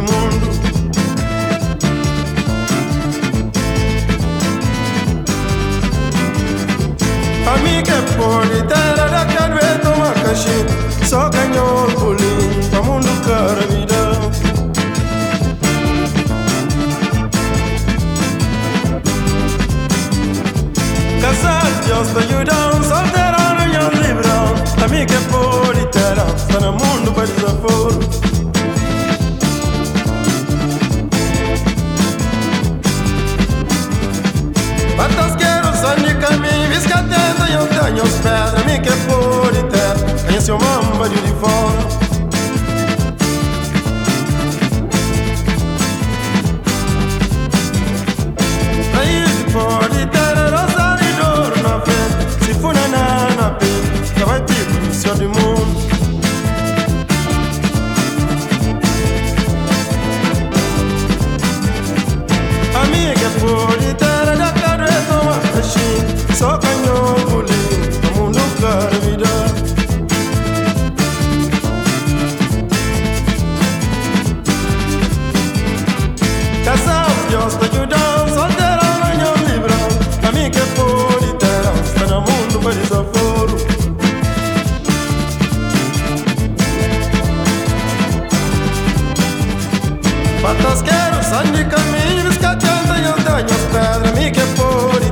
mundo. Patasqueiro, sai de caminho, escateando e eu tenho as pedras, me que por e